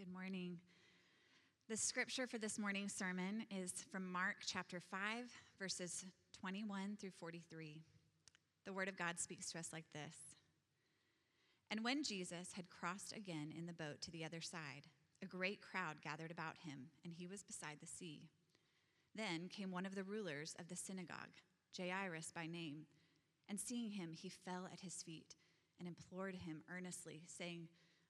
Good morning. The scripture for this morning's sermon is from Mark chapter 5, verses 21 through 43. The word of God speaks to us like this And when Jesus had crossed again in the boat to the other side, a great crowd gathered about him, and he was beside the sea. Then came one of the rulers of the synagogue, Jairus by name, and seeing him, he fell at his feet and implored him earnestly, saying,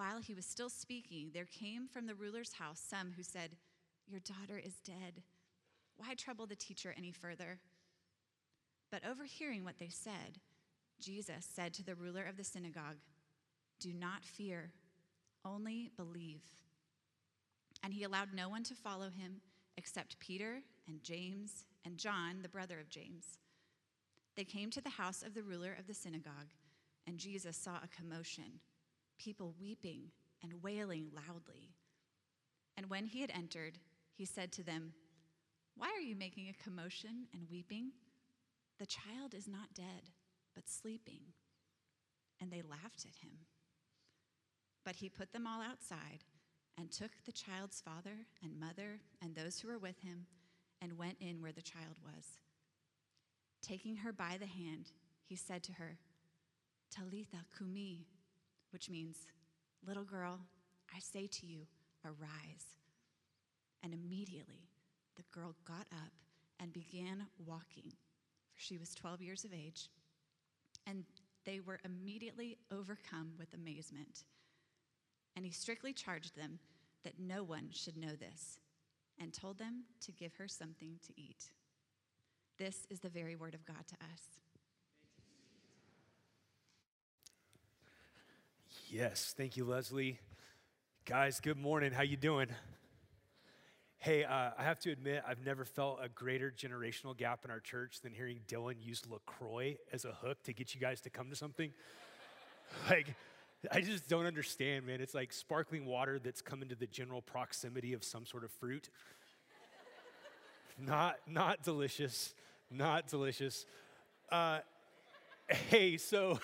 While he was still speaking, there came from the ruler's house some who said, Your daughter is dead. Why trouble the teacher any further? But overhearing what they said, Jesus said to the ruler of the synagogue, Do not fear, only believe. And he allowed no one to follow him except Peter and James and John, the brother of James. They came to the house of the ruler of the synagogue, and Jesus saw a commotion people weeping and wailing loudly. And when he had entered, he said to them, Why are you making a commotion and weeping? The child is not dead, but sleeping. And they laughed at him. But he put them all outside and took the child's father and mother and those who were with him and went in where the child was. Taking her by the hand, he said to her, Talitha cumi, which means, Little girl, I say to you, arise. And immediately the girl got up and began walking, for she was 12 years of age. And they were immediately overcome with amazement. And he strictly charged them that no one should know this, and told them to give her something to eat. This is the very word of God to us. Yes, thank you, Leslie. Guys, good morning. How you doing? Hey, uh, I have to admit, I've never felt a greater generational gap in our church than hearing Dylan use LaCroix as a hook to get you guys to come to something. like, I just don't understand, man. It's like sparkling water that's come into the general proximity of some sort of fruit. not, not delicious. Not delicious. Uh, hey, so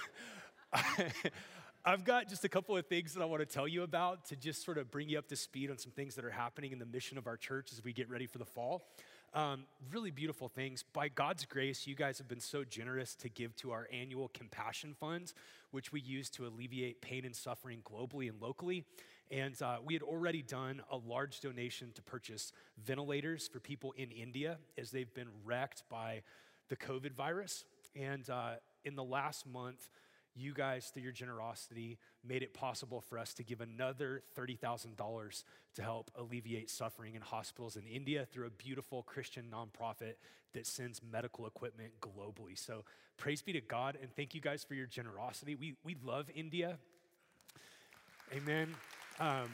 I've got just a couple of things that I want to tell you about to just sort of bring you up to speed on some things that are happening in the mission of our church as we get ready for the fall. Um, really beautiful things. By God's grace, you guys have been so generous to give to our annual compassion funds, which we use to alleviate pain and suffering globally and locally. And uh, we had already done a large donation to purchase ventilators for people in India as they've been wrecked by the COVID virus. And uh, in the last month, you guys, through your generosity, made it possible for us to give another $30,000 to help alleviate suffering in hospitals in India through a beautiful Christian nonprofit that sends medical equipment globally. So praise be to God, and thank you guys for your generosity. We, we love India. Amen. Um,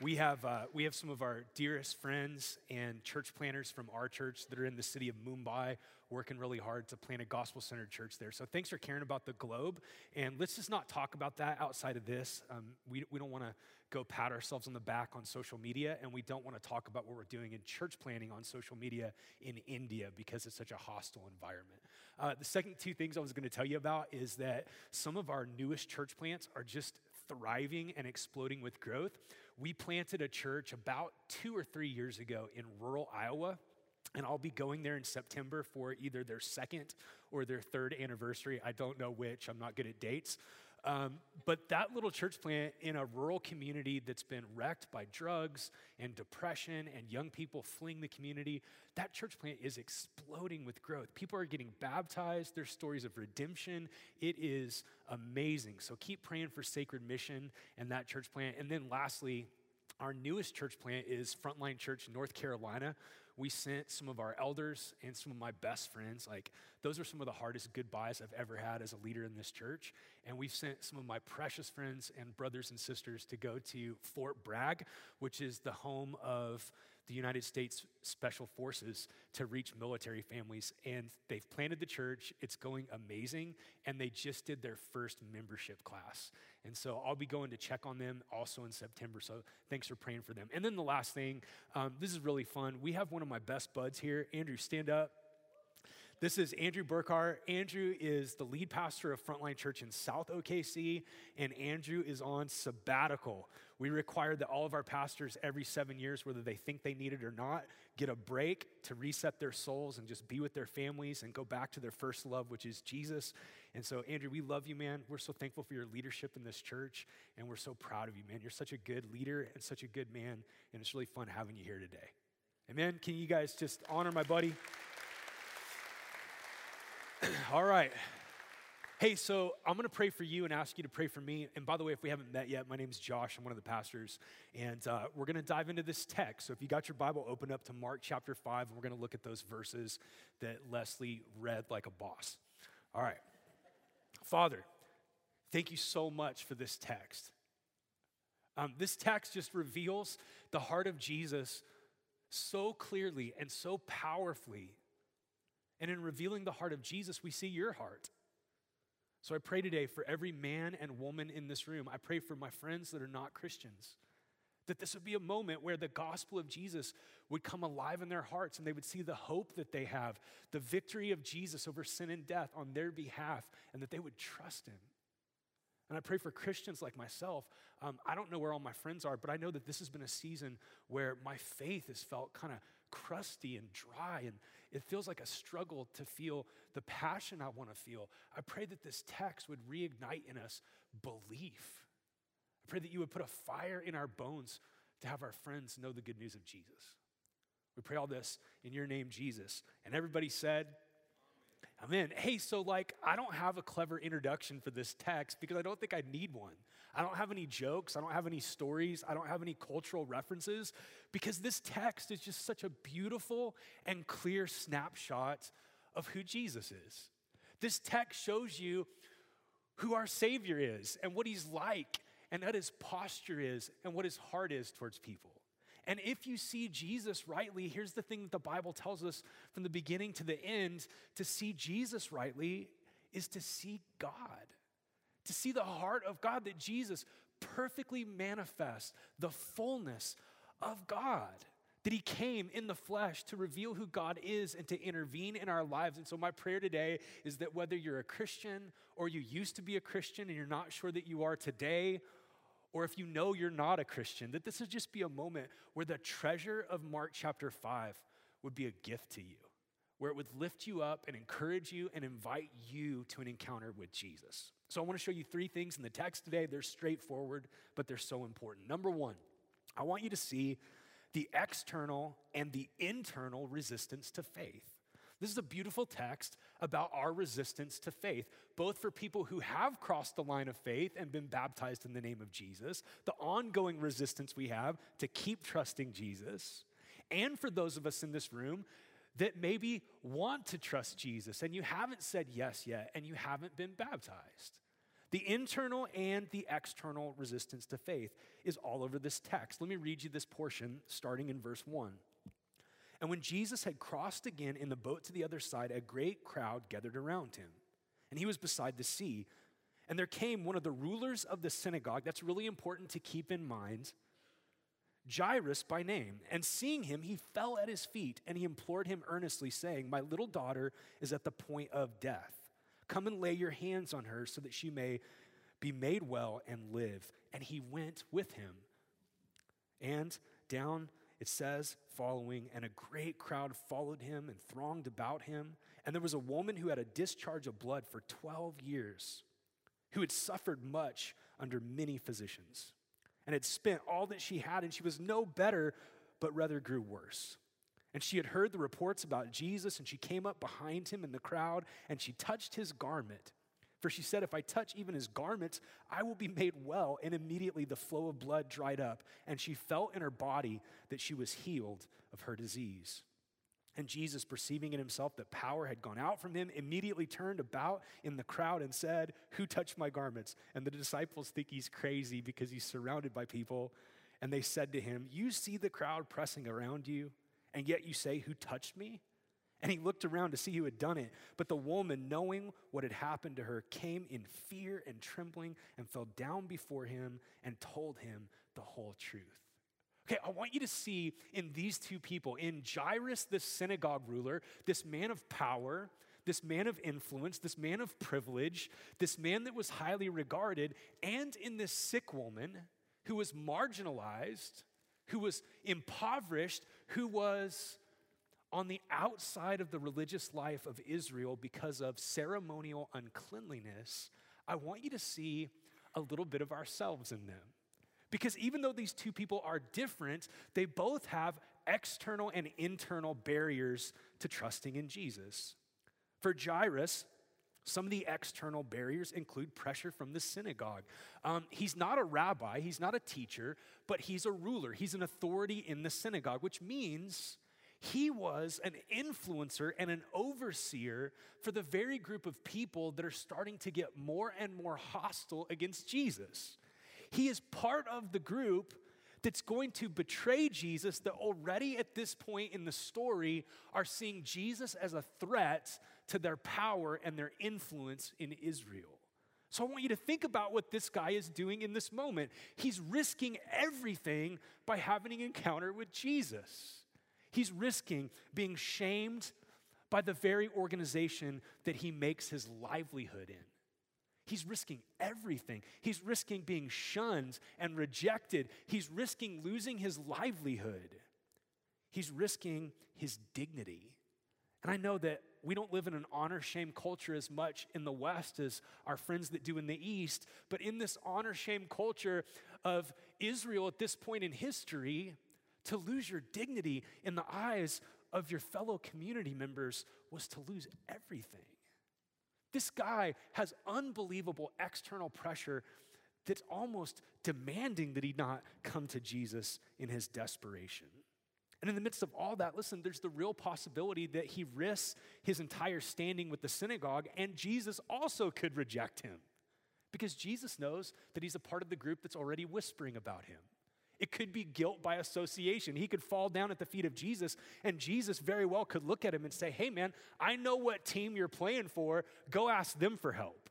we have, uh, we have some of our dearest friends and church planners from our church that are in the city of Mumbai working really hard to plant a gospel centered church there. So thanks for caring about the globe. And let's just not talk about that outside of this. Um, we, we don't want to go pat ourselves on the back on social media, and we don't want to talk about what we're doing in church planning on social media in India because it's such a hostile environment. Uh, the second two things I was going to tell you about is that some of our newest church plants are just thriving and exploding with growth. We planted a church about two or three years ago in rural Iowa. And I'll be going there in September for either their second or their third anniversary. I don't know which, I'm not good at dates. Um, but that little church plant in a rural community that's been wrecked by drugs and depression and young people fleeing the community, that church plant is exploding with growth. People are getting baptized, there's stories of redemption. It is amazing. So keep praying for Sacred Mission and that church plant. And then lastly, our newest church plant is Frontline Church, North Carolina we sent some of our elders and some of my best friends. Like, those are some of the hardest goodbyes I've ever had as a leader in this church. And we've sent some of my precious friends and brothers and sisters to go to Fort Bragg, which is the home of the United States Special Forces to reach military families. And they've planted the church, it's going amazing. And they just did their first membership class. And so I'll be going to check on them also in September. So thanks for praying for them. And then the last thing, um, this is really fun. We have one of my best buds here. Andrew, stand up. This is Andrew Burkhart. Andrew is the lead pastor of Frontline Church in South OKC, and Andrew is on sabbatical. We require that all of our pastors every seven years, whether they think they need it or not, get a break to reset their souls and just be with their families and go back to their first love, which is Jesus. And so, Andrew, we love you, man. We're so thankful for your leadership in this church, and we're so proud of you, man. You're such a good leader and such a good man, and it's really fun having you here today. Amen. Can you guys just honor my buddy? All right. Hey, so I'm going to pray for you and ask you to pray for me. And by the way, if we haven't met yet, my name's Josh. I'm one of the pastors. And uh, we're going to dive into this text. So if you got your Bible, open up to Mark chapter 5, and we're going to look at those verses that Leslie read like a boss. All right. Father, thank you so much for this text. Um, this text just reveals the heart of Jesus so clearly and so powerfully and in revealing the heart of Jesus, we see your heart. So I pray today for every man and woman in this room. I pray for my friends that are not Christians. That this would be a moment where the gospel of Jesus would come alive in their hearts and they would see the hope that they have, the victory of Jesus over sin and death on their behalf, and that they would trust him. And I pray for Christians like myself. Um, I don't know where all my friends are, but I know that this has been a season where my faith has felt kind of crusty and dry, and it feels like a struggle to feel the passion I want to feel. I pray that this text would reignite in us belief. I pray that you would put a fire in our bones to have our friends know the good news of Jesus. We pray all this in your name, Jesus. And everybody said, Amen. Hey, so like, I don't have a clever introduction for this text because I don't think I need one. I don't have any jokes. I don't have any stories. I don't have any cultural references because this text is just such a beautiful and clear snapshot of who Jesus is. This text shows you who our Savior is and what He's like and what His posture is and what His heart is towards people. And if you see Jesus rightly, here's the thing that the Bible tells us from the beginning to the end to see Jesus rightly is to see God, to see the heart of God, that Jesus perfectly manifests the fullness of God. That he came in the flesh to reveal who God is and to intervene in our lives. And so, my prayer today is that whether you're a Christian or you used to be a Christian and you're not sure that you are today, or if you know you're not a Christian, that this would just be a moment where the treasure of Mark chapter 5 would be a gift to you, where it would lift you up and encourage you and invite you to an encounter with Jesus. So I want to show you three things in the text today. They're straightforward, but they're so important. Number one, I want you to see the external and the internal resistance to faith. This is a beautiful text about our resistance to faith, both for people who have crossed the line of faith and been baptized in the name of Jesus, the ongoing resistance we have to keep trusting Jesus, and for those of us in this room that maybe want to trust Jesus and you haven't said yes yet and you haven't been baptized. The internal and the external resistance to faith is all over this text. Let me read you this portion starting in verse 1. And when Jesus had crossed again in the boat to the other side, a great crowd gathered around him. And he was beside the sea. And there came one of the rulers of the synagogue. That's really important to keep in mind. Jairus by name. And seeing him, he fell at his feet and he implored him earnestly, saying, My little daughter is at the point of death. Come and lay your hands on her so that she may be made well and live. And he went with him. And down it says, following, and a great crowd followed him and thronged about him. And there was a woman who had a discharge of blood for 12 years, who had suffered much under many physicians, and had spent all that she had, and she was no better, but rather grew worse. And she had heard the reports about Jesus, and she came up behind him in the crowd, and she touched his garment. For she said, If I touch even his garments, I will be made well. And immediately the flow of blood dried up, and she felt in her body that she was healed of her disease. And Jesus, perceiving in himself that power had gone out from him, immediately turned about in the crowd and said, Who touched my garments? And the disciples think he's crazy because he's surrounded by people. And they said to him, You see the crowd pressing around you and yet you say, Who touched me? And he looked around to see who had done it. But the woman, knowing what had happened to her, came in fear and trembling and fell down before him and told him the whole truth. Okay, I want you to see in these two people, in Jairus, the synagogue ruler, this man of power, this man of influence, this man of privilege, this man that was highly regarded, and in this sick woman who was marginalized, who was impoverished, who was on the outside of the religious life of Israel because of ceremonial uncleanliness, I want you to see a little bit of ourselves in them. Because even though these two people are different, they both have external and internal barriers to trusting in Jesus. For Jairus, some of the external barriers include pressure from the synagogue. Um, he's not a rabbi, he's not a teacher, but he's a ruler. He's an authority in the synagogue, which means he was an influencer and an overseer for the very group of people that are starting to get more and more hostile against Jesus. He is part of the group that's going to betray Jesus, that already at this point in the story are seeing Jesus as a threat to their power and their influence in Israel. So I want you to think about what this guy is doing in this moment. He's risking everything by having an encounter with Jesus. He's risking being shamed by the very organization that he makes his livelihood in. He's risking everything. He's risking being shunned and rejected. He's risking losing his livelihood. He's risking his dignity. And I know that we don't live in an honor shame culture as much in the West as our friends that do in the East, but in this honor shame culture of Israel at this point in history, to lose your dignity in the eyes of your fellow community members was to lose everything. This guy has unbelievable external pressure that's almost demanding that he not come to Jesus in his desperation. And in the midst of all that, listen, there's the real possibility that he risks his entire standing with the synagogue, and Jesus also could reject him because Jesus knows that he's a part of the group that's already whispering about him. It could be guilt by association. He could fall down at the feet of Jesus, and Jesus very well could look at him and say, Hey, man, I know what team you're playing for. Go ask them for help.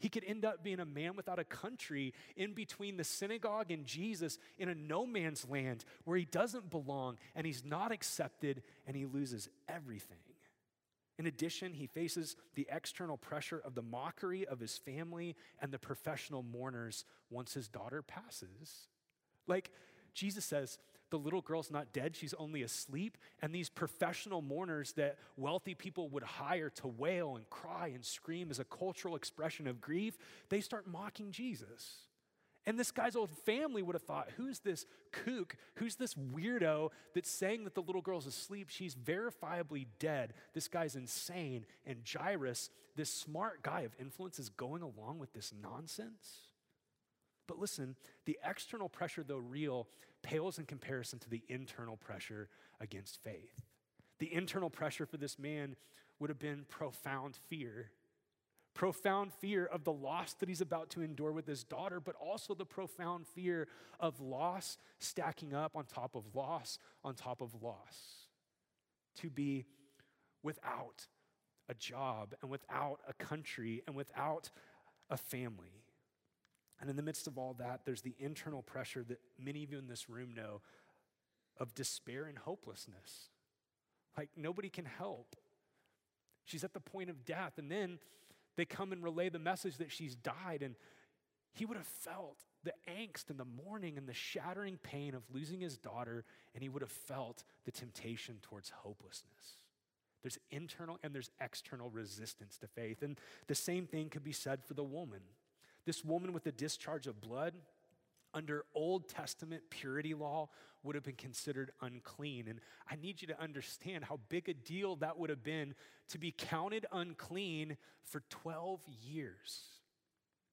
He could end up being a man without a country in between the synagogue and Jesus in a no man's land where he doesn't belong and he's not accepted and he loses everything. In addition, he faces the external pressure of the mockery of his family and the professional mourners once his daughter passes. Like Jesus says, the little girl's not dead, she's only asleep. And these professional mourners that wealthy people would hire to wail and cry and scream as a cultural expression of grief, they start mocking Jesus. And this guy's old family would have thought, who's this kook? Who's this weirdo that's saying that the little girl's asleep? She's verifiably dead. This guy's insane. And Jairus, this smart guy of influence, is going along with this nonsense. But listen, the external pressure, though real, pales in comparison to the internal pressure against faith. The internal pressure for this man would have been profound fear. profound fear of the loss that he's about to endure with his daughter, but also the profound fear of loss stacking up on top of loss on top of loss. To be without a job and without a country and without a family. And in the midst of all that, there's the internal pressure that many of you in this room know of despair and hopelessness. Like nobody can help. She's at the point of death. And then they come and relay the message that she's died. And he would have felt the angst and the mourning and the shattering pain of losing his daughter, and he would have felt the temptation towards hopelessness. There's internal and there's external resistance to faith. And the same thing could be said for the woman. This woman with the discharge of blood, under Old Testament purity law would have been considered unclean. And I need you to understand how big a deal that would have been to be counted unclean for 12 years.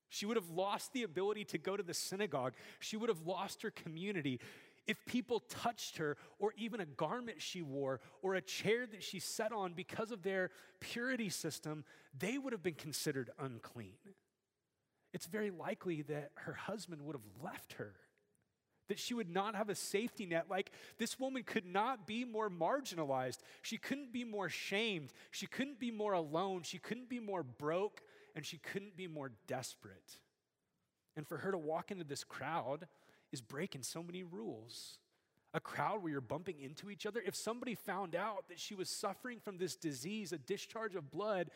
She would have lost the ability to go to the synagogue. She would have lost her community. If people touched her, or even a garment she wore, or a chair that she sat on because of their purity system, they would have been considered unclean it's very likely that her husband would have left her, that she would not have a safety net. Like this woman could not be more marginalized. She couldn't be more shamed. She couldn't be more alone. She couldn't be more broke, and she couldn't be more desperate. And for her to walk into this crowd is breaking so many rules. A crowd where you're bumping into each other. If somebody found out that she was suffering from this disease, a discharge of blood,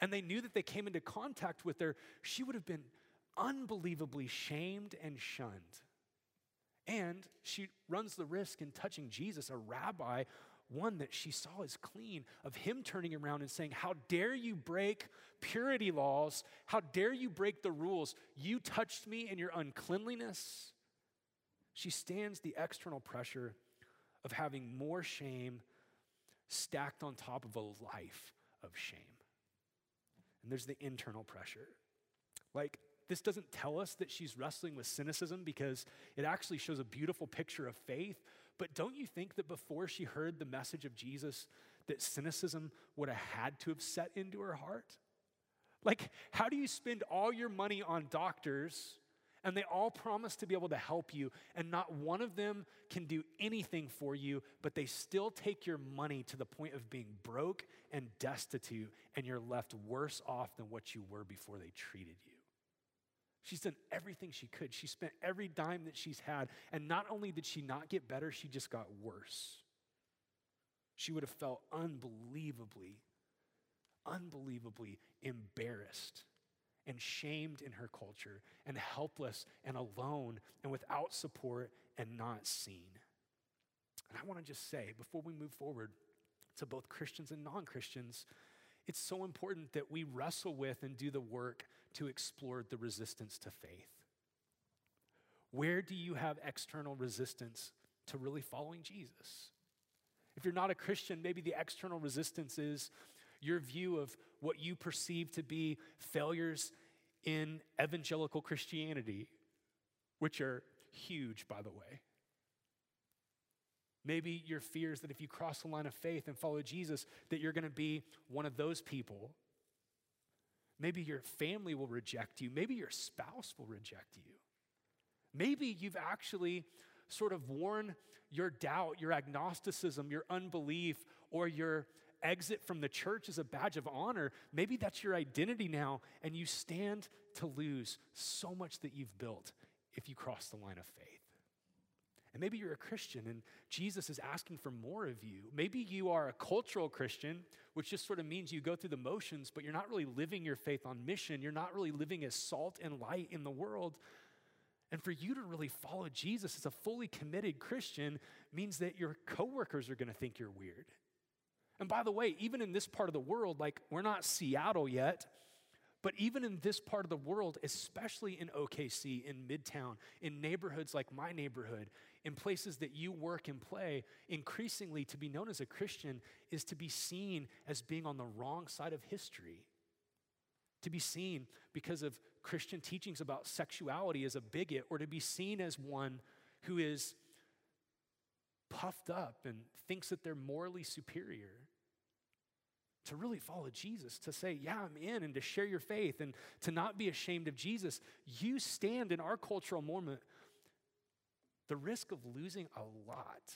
and they knew that they came into contact with her, she would have been unbelievably shamed and shunned. And she runs the risk in touching Jesus, a rabbi, one that she saw as clean, of him turning around and saying, How dare you break purity laws? How dare you break the rules? You touched me in your uncleanliness. She stands the external pressure of having more shame stacked on top of a life of shame. And there's the internal pressure. Like, this doesn't tell us that she's wrestling with cynicism because it actually shows a beautiful picture of faith. But don't you think that before she heard the message of Jesus, that cynicism would have had to have set into her heart? Like, how do you spend all your money on doctors and they all promise to be able to help you, and not one of them can do anything for you, but they still take your money to the point of being broke and destitute, and you're left worse off than what you were before they treated you. She's done everything she could. She spent every dime that she's had, and not only did she not get better, she just got worse. She would have felt unbelievably, unbelievably embarrassed and shamed in her culture and helpless and alone and without support and not seen. And I want to just say, before we move forward to both Christians and non Christians, it's so important that we wrestle with and do the work to explore the resistance to faith. Where do you have external resistance to really following Jesus? If you're not a Christian, maybe the external resistance is your view of what you perceive to be failures in evangelical Christianity, which are huge, by the way. Maybe your fears that if you cross the line of faith and follow Jesus, that you're going to be one of those people. Maybe your family will reject you. Maybe your spouse will reject you. Maybe you've actually sort of worn your doubt, your agnosticism, your unbelief, or your exit from the church as a badge of honor. Maybe that's your identity now, and you stand to lose so much that you've built if you cross the line of faith. And maybe you're a Christian and Jesus is asking for more of you. Maybe you are a cultural Christian, which just sort of means you go through the motions, but you're not really living your faith on mission. You're not really living as salt and light in the world. And for you to really follow Jesus as a fully committed Christian means that your coworkers are going to think you're weird. And by the way, even in this part of the world, like we're not Seattle yet, but even in this part of the world, especially in OKC, in Midtown, in neighborhoods like my neighborhood, in places that you work and play, increasingly to be known as a Christian is to be seen as being on the wrong side of history. To be seen because of Christian teachings about sexuality as a bigot, or to be seen as one who is puffed up and thinks that they're morally superior. To really follow Jesus, to say, Yeah, I'm in, and to share your faith, and to not be ashamed of Jesus, you stand in our cultural moment the risk of losing a lot.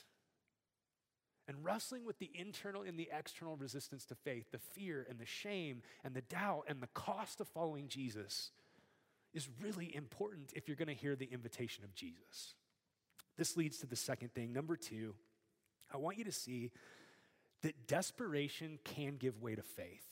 And wrestling with the internal and the external resistance to faith, the fear and the shame and the doubt and the cost of following Jesus is really important if you're going to hear the invitation of Jesus. This leads to the second thing. Number two, I want you to see that desperation can give way to faith.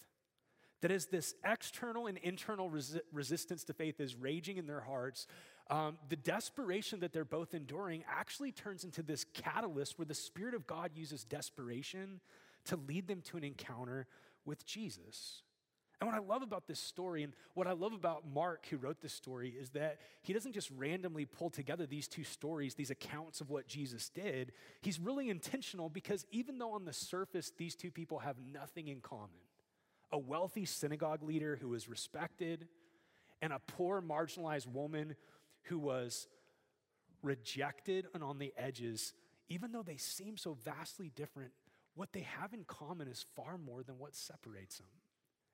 That as this external and internal resi- resistance to faith is raging in their hearts, um, the desperation that they're both enduring actually turns into this catalyst where the Spirit of God uses desperation to lead them to an encounter with Jesus. And what I love about this story and what I love about Mark, who wrote this story, is that he doesn't just randomly pull together these two stories, these accounts of what Jesus did. He's really intentional because even though on the surface these two people have nothing in common a wealthy synagogue leader who was respected, and a poor, marginalized woman who was rejected and on the edges, even though they seem so vastly different, what they have in common is far more than what separates them.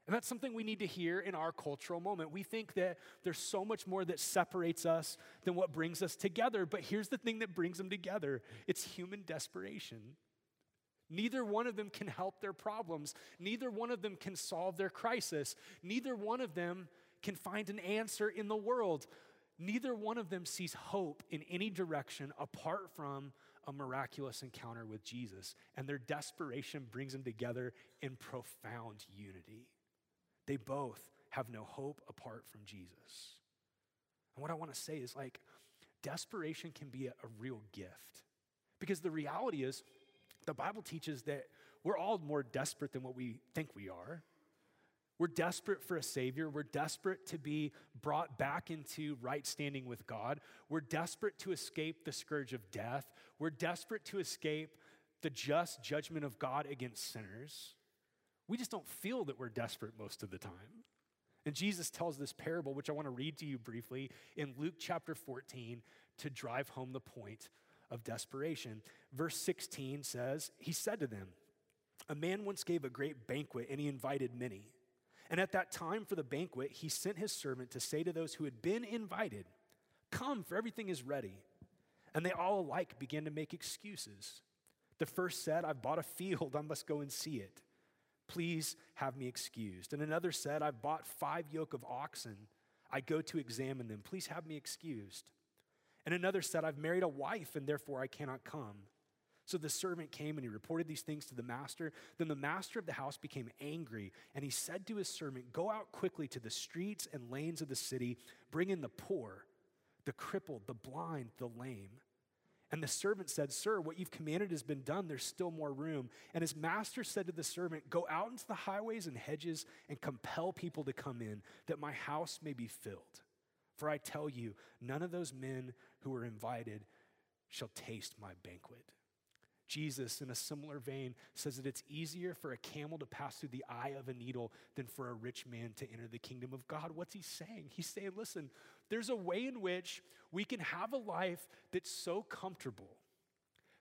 And that's something we need to hear in our cultural moment. We think that there's so much more that separates us than what brings us together. But here's the thing that brings them together it's human desperation. Neither one of them can help their problems. Neither one of them can solve their crisis. Neither one of them can find an answer in the world. Neither one of them sees hope in any direction apart from a miraculous encounter with Jesus. And their desperation brings them together in profound unity. They both have no hope apart from Jesus. And what I want to say is like, desperation can be a, a real gift. Because the reality is, the Bible teaches that we're all more desperate than what we think we are. We're desperate for a Savior. We're desperate to be brought back into right standing with God. We're desperate to escape the scourge of death. We're desperate to escape the just judgment of God against sinners. We just don't feel that we're desperate most of the time. And Jesus tells this parable, which I want to read to you briefly in Luke chapter 14 to drive home the point of desperation. Verse 16 says, He said to them, A man once gave a great banquet and he invited many. And at that time for the banquet, he sent his servant to say to those who had been invited, Come, for everything is ready. And they all alike began to make excuses. The first said, I've bought a field, I must go and see it. Please have me excused. And another said, I've bought five yoke of oxen. I go to examine them. Please have me excused. And another said, I've married a wife, and therefore I cannot come. So the servant came and he reported these things to the master. Then the master of the house became angry, and he said to his servant, Go out quickly to the streets and lanes of the city, bring in the poor, the crippled, the blind, the lame. And the servant said, Sir, what you've commanded has been done. There's still more room. And his master said to the servant, Go out into the highways and hedges and compel people to come in, that my house may be filled. For I tell you, none of those men who were invited shall taste my banquet. Jesus, in a similar vein, says that it's easier for a camel to pass through the eye of a needle than for a rich man to enter the kingdom of God. What's he saying? He's saying, listen, there's a way in which we can have a life that's so comfortable,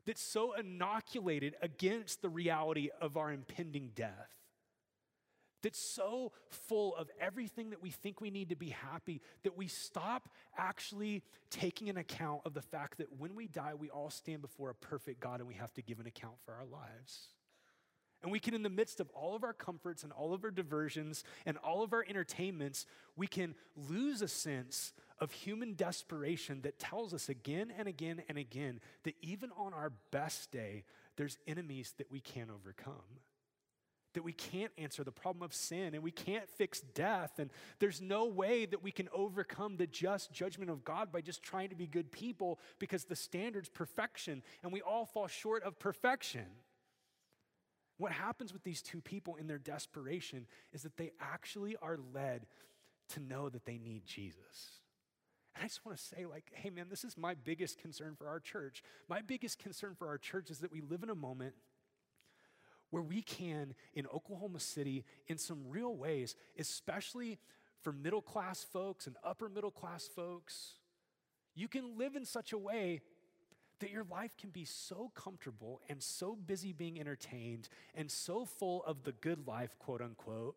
that's so inoculated against the reality of our impending death that's so full of everything that we think we need to be happy that we stop actually taking an account of the fact that when we die, we all stand before a perfect God and we have to give an account for our lives. And we can, in the midst of all of our comforts and all of our diversions and all of our entertainments, we can lose a sense of human desperation that tells us again and again and again that even on our best day, there's enemies that we can't overcome that we can't answer the problem of sin and we can't fix death. And there's no way that we can overcome the just judgment of God by just trying to be good people because the standard's perfection and we all fall short of perfection. What happens with these two people in their desperation is that they actually are led to know that they need Jesus. And I just want to say, like, hey, man, this is my biggest concern for our church. My biggest concern for our church is that we live in a moment where we can, in Oklahoma City, in some real ways, especially for middle class folks and upper middle class folks, you can live in such a way that your life can be so comfortable and so busy being entertained and so full of the good life, quote unquote,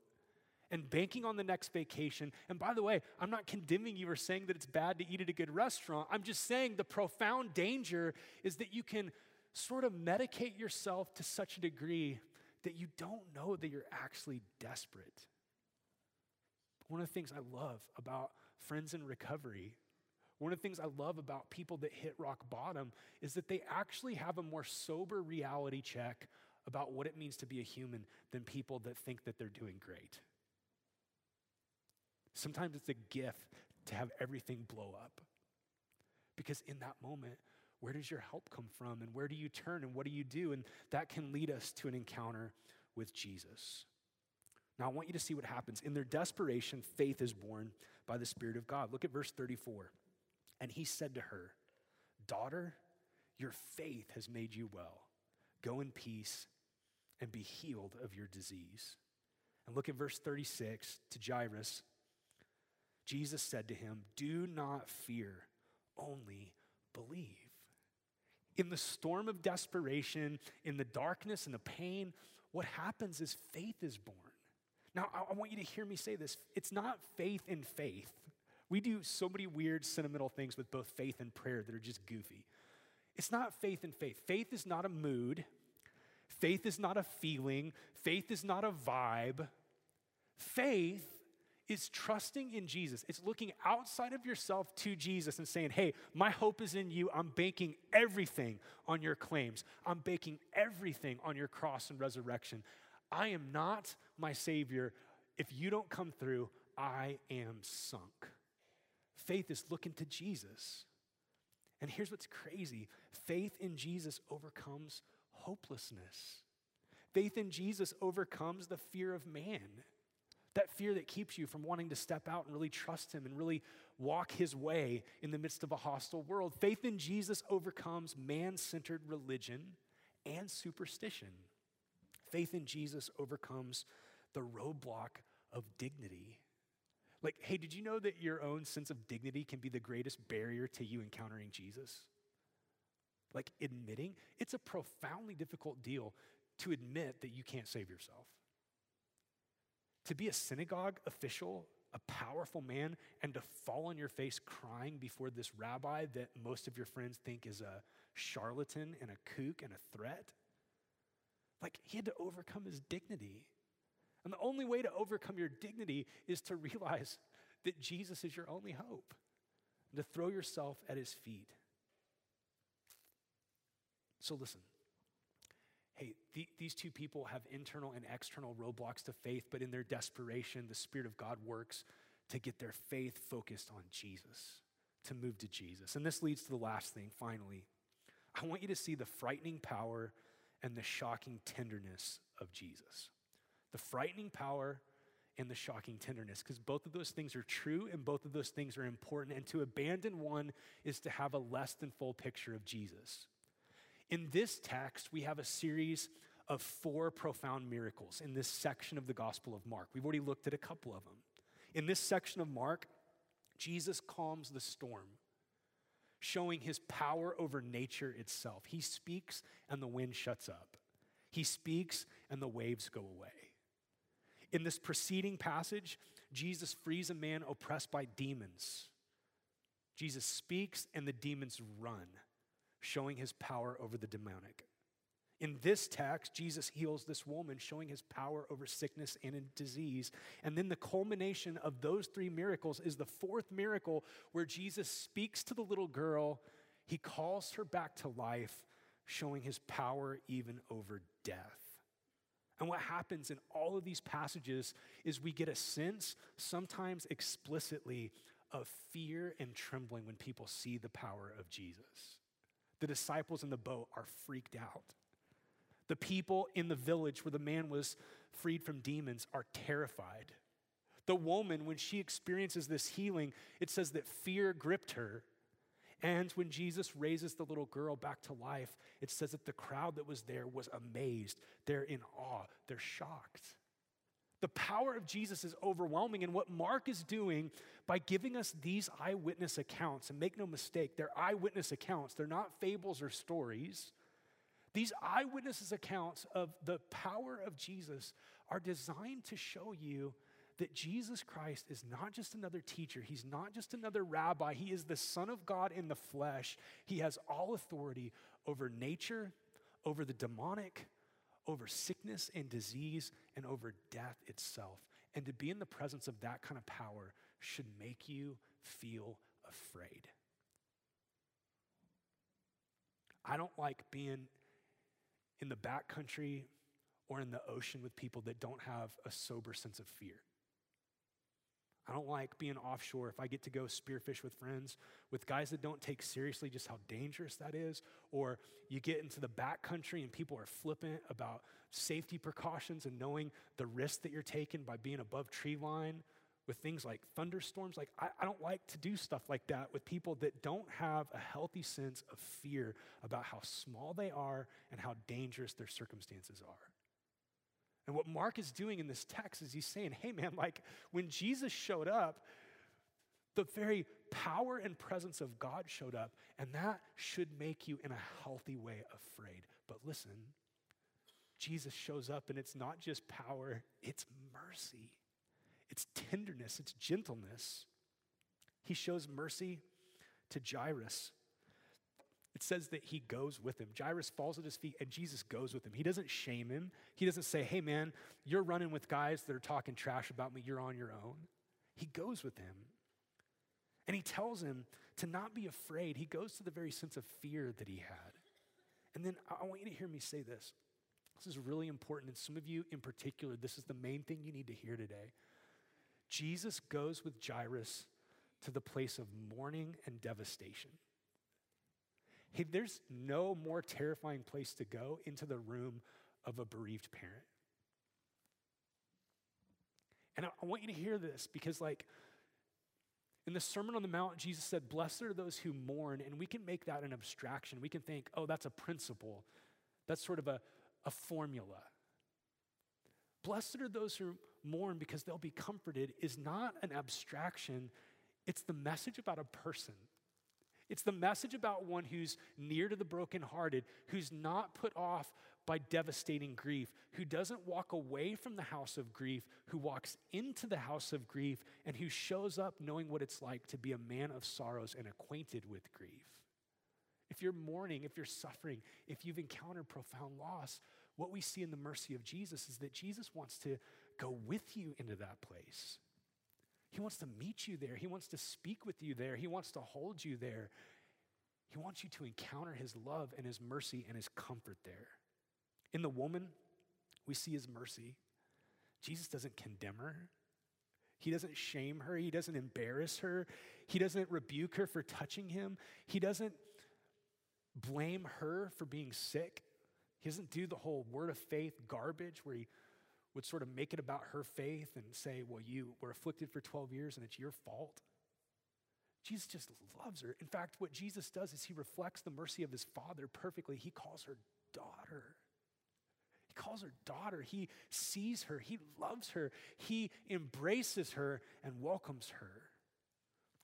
and banking on the next vacation. And by the way, I'm not condemning you or saying that it's bad to eat at a good restaurant. I'm just saying the profound danger is that you can sort of medicate yourself to such a degree that you don't know that you're actually desperate. One of the things I love about friends in recovery, one of the things I love about people that hit rock bottom is that they actually have a more sober reality check about what it means to be a human than people that think that they're doing great. Sometimes it's a gift to have everything blow up. Because in that moment, where does your help come from? And where do you turn? And what do you do? And that can lead us to an encounter with Jesus. Now, I want you to see what happens. In their desperation, faith is born by the Spirit of God. Look at verse 34. And he said to her, Daughter, your faith has made you well. Go in peace and be healed of your disease. And look at verse 36 to Jairus. Jesus said to him, Do not fear, only believe. In the storm of desperation, in the darkness and the pain, what happens is faith is born. Now, I, want you to hear me say this it's not faith in faith. We do so many weird, sentimental things with both faith and prayer that are just goofy. It's not faith in faith. Faith is not a mood, faith is not a feeling, faith is not a vibe. Faith is trusting in Jesus. It's looking outside of yourself to Jesus and saying, Hey, my hope is in you. I'm banking everything on your claims, I'm banking everything on your cross and resurrection. I am not my Savior. If you don't come through, I am sunk. Faith is looking to Jesus. And here's what's crazy faith in Jesus overcomes hopelessness. Faith in Jesus overcomes the fear of man. That fear that keeps you from wanting to step out and really trust Him and really walk His way in the midst of a hostile world. Faith in Jesus overcomes man centered religion and superstition. Faith in Jesus overcomes the roadblock of dignity. Like, hey, did you know that your own sense of dignity can be the greatest barrier to you encountering Jesus? Like, admitting it's a profoundly difficult deal to admit that you can't save yourself to be a synagogue official, a powerful man, and to fall on your face crying before this rabbi that most of your friends think is a charlatan and a kook and a threat. Like, he had to overcome his dignity. And the only way to overcome your dignity is to realize that Jesus is your only hope, and to throw yourself at his feet. So, listen hey, the, these two people have internal and external roadblocks to faith, but in their desperation, the Spirit of God works to get their faith focused on Jesus, to move to Jesus. And this leads to the last thing, finally. I want you to see the frightening power and the shocking tenderness of Jesus. The frightening power and the shocking tenderness, because both of those things are true and both of those things are important. And to abandon one is to have a less than full picture of Jesus. In this text, we have a series of four profound miracles in this section of the Gospel of Mark. We've already looked at a couple of them. In this section of Mark, Jesus calms the storm, showing his power over nature itself. He speaks and the wind shuts up, he speaks and the waves go away. In this preceding passage, Jesus frees a man oppressed by demons. Jesus speaks and the demons run showing his power over the demonic. In this text, Jesus heals this woman, showing his power over sickness and disease. And then the culmination of those three miracles is the fourth miracle where Jesus speaks to the little girl. He calls her back to life, showing his power even over death. And what happens in all of these passages is we get a sense, sometimes explicitly, of fear and trembling when people see the power of Jesus. The disciples in the boat are freaked out. The people in the village where the man was freed from demons are terrified. The woman, when she experiences this healing, it says that fear gripped her. And when Jesus raises the little girl back to life, it says that the crowd that was there was amazed. They're in awe, they're shocked. The power of Jesus is overwhelming. And what Mark is doing by giving us these eyewitness accounts, and make no mistake, they're eyewitness accounts, they're not fables or stories. These eyewitnesses accounts of the power of Jesus are designed to show you that Jesus Christ is not just another teacher, he's not just another rabbi, he is the Son of God in the flesh. He has all authority over nature, over the demonic, over sickness and disease, and over death itself. And to be in the presence of that kind of power should make you feel afraid. I don't like being in the backcountry or in the ocean with people that don't have a sober sense of fear. I don't like being offshore if I get to go spearfish with friends, with guys that don't take seriously just how dangerous that is. Or you get into the backcountry and people are flippant about safety precautions and knowing the risk that you're taking by being above tree line with things like thunderstorms. Like, I, I don't like to do stuff like that with people that don't have a healthy sense of fear about how small they are and how dangerous their circumstances are. And what Mark is doing in this text is he's saying, hey, man, like when Jesus showed up, the very power and presence of God showed up, and that should make you in a healthy way afraid. But listen, Jesus shows up, and it's not just power, it's mercy, it's tenderness, it's gentleness. He shows mercy to Jairus, it says that he goes with him. Jairus falls at his feet and Jesus goes with him. He doesn't shame him. He doesn't say, hey, man, you're running with guys that are talking trash about me. You're on your own. He goes with him. And he tells him to not be afraid. He goes to the very sense of fear that he had. And then I want you to hear me say this. This is really important. And some of you in particular, this is the main thing you need to hear today. Jesus goes with Jairus to the place of mourning and devastation. Hey, there's no more terrifying place to go into the room of a bereaved parent. And I, I want you to hear this because, like, in the Sermon on the Mount, Jesus said, Blessed are those who mourn. And we can make that an abstraction. We can think, oh, that's a principle. That's sort of a, a formula. Blessed are those who mourn because they'll be comforted is not an abstraction, it's the message about a person. It's the message about one who's near to the brokenhearted, who's not put off by devastating grief, who doesn't walk away from the house of grief, who walks into the house of grief, and who shows up knowing what it's like to be a man of sorrows and acquainted with grief. If you're mourning, if you're suffering, if you've encountered profound loss, what we see in the mercy of Jesus is that Jesus wants to go with you into that place. He wants to meet you there. He wants to speak with you there. He wants to hold you there. He wants you to encounter his love and his mercy and his comfort there. In the woman, we see his mercy. Jesus doesn't condemn her. He doesn't shame her. He doesn't embarrass her. He doesn't rebuke her for touching him. He doesn't blame her for being sick. He doesn't do the whole word of faith garbage where he would sort of make it about her faith and say, well, you were afflicted for 12 years and it's your fault. Jesus just loves her. In fact, what Jesus does is he reflects the mercy of his father perfectly. He calls her daughter. He calls her daughter. He sees her. He loves her. He embraces her and welcomes her.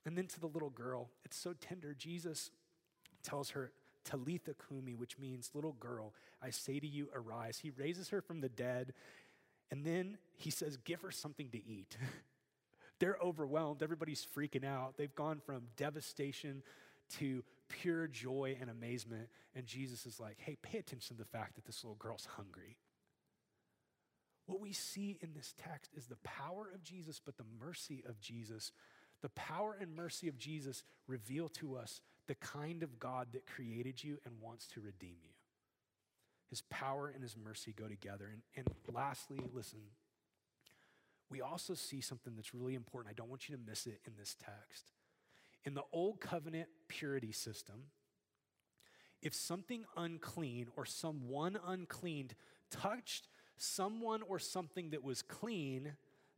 And then to the little girl, it's so tender. Jesus tells her, Talitha Kumi, which means little girl, I say to you, arise. He raises her from the dead and then he says, Give her something to eat. They're overwhelmed. Everybody's freaking out. They've gone from devastation to pure joy and amazement. And Jesus is like, Hey, pay attention to the fact that this little girl's hungry. What we see in this text is the power of Jesus, but the mercy of Jesus. The power and mercy of Jesus reveal to us the kind of God that created you and wants to redeem you. His power and his mercy go together. And, and lastly, listen, we also see something that's really important. I don't want you to miss it in this text. In the old covenant purity system, if something unclean or someone unclean touched someone or something that was clean,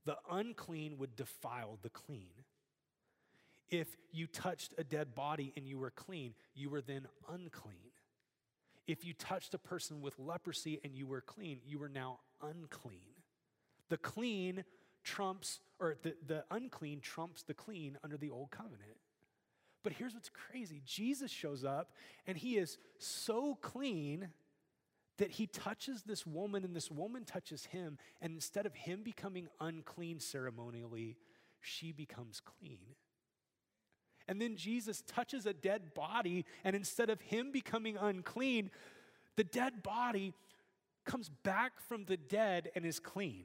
the unclean would defile the clean. If you touched a dead body and you were clean, you were then unclean. If you touched a person with leprosy and you were clean, you were now unclean. The clean trumps, or the, the unclean trumps the clean under the old covenant. But here's what's crazy Jesus shows up and he is so clean that he touches this woman and this woman touches him. And instead of him becoming unclean ceremonially, she becomes clean. And then Jesus touches a dead body, and instead of him becoming unclean, the dead body comes back from the dead and is clean.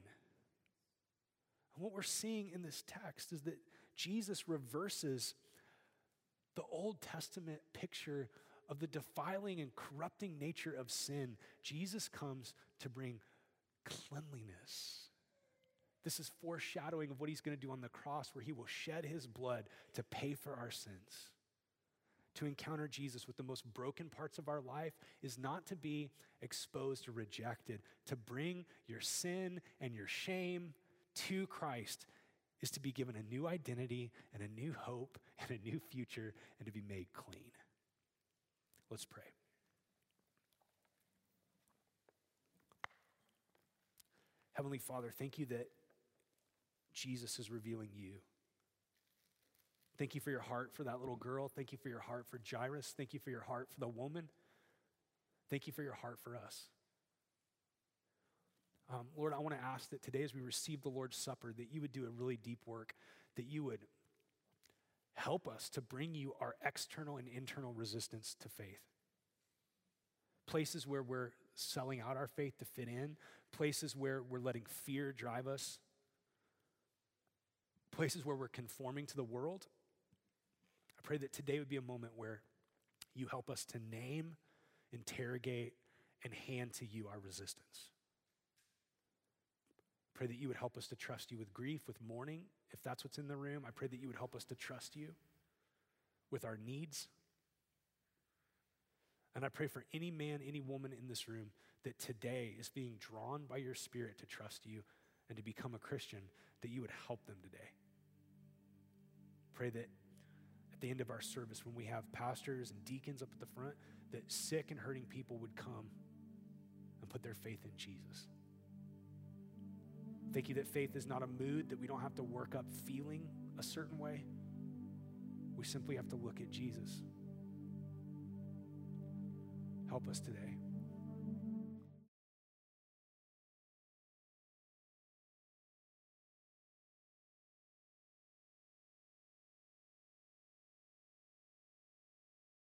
And what we're seeing in this text is that Jesus reverses the Old Testament picture of the defiling and corrupting nature of sin. Jesus comes to bring cleanliness. This is foreshadowing of what he's going to do on the cross, where he will shed his blood to pay for our sins. To encounter Jesus with the most broken parts of our life is not to be exposed or rejected. To bring your sin and your shame to Christ is to be given a new identity and a new hope and a new future and to be made clean. Let's pray. Heavenly Father, thank you that Jesus is revealing you. Thank you for your heart for that little girl. Thank you for your heart for Jairus. Thank you for your heart for the woman. Thank you for your heart for us. Um, Lord, I want to ask that today, as we receive the Lord's Supper, that you would do a really deep work, that you would help us to bring you our external and internal resistance to faith. Places where we're selling out our faith to fit in, places where we're letting fear drive us, places where we're conforming to the world. I pray that today would be a moment where you help us to name, interrogate, and hand to you our resistance. Pray that you would help us to trust you with grief, with mourning, if that's what's in the room. I pray that you would help us to trust you with our needs. And I pray for any man, any woman in this room that today is being drawn by your spirit to trust you and to become a Christian, that you would help them today. Pray that at the end of our service, when we have pastors and deacons up at the front, that sick and hurting people would come and put their faith in Jesus. Thank you that faith is not a mood, that we don't have to work up feeling a certain way. We simply have to look at Jesus. Help us today.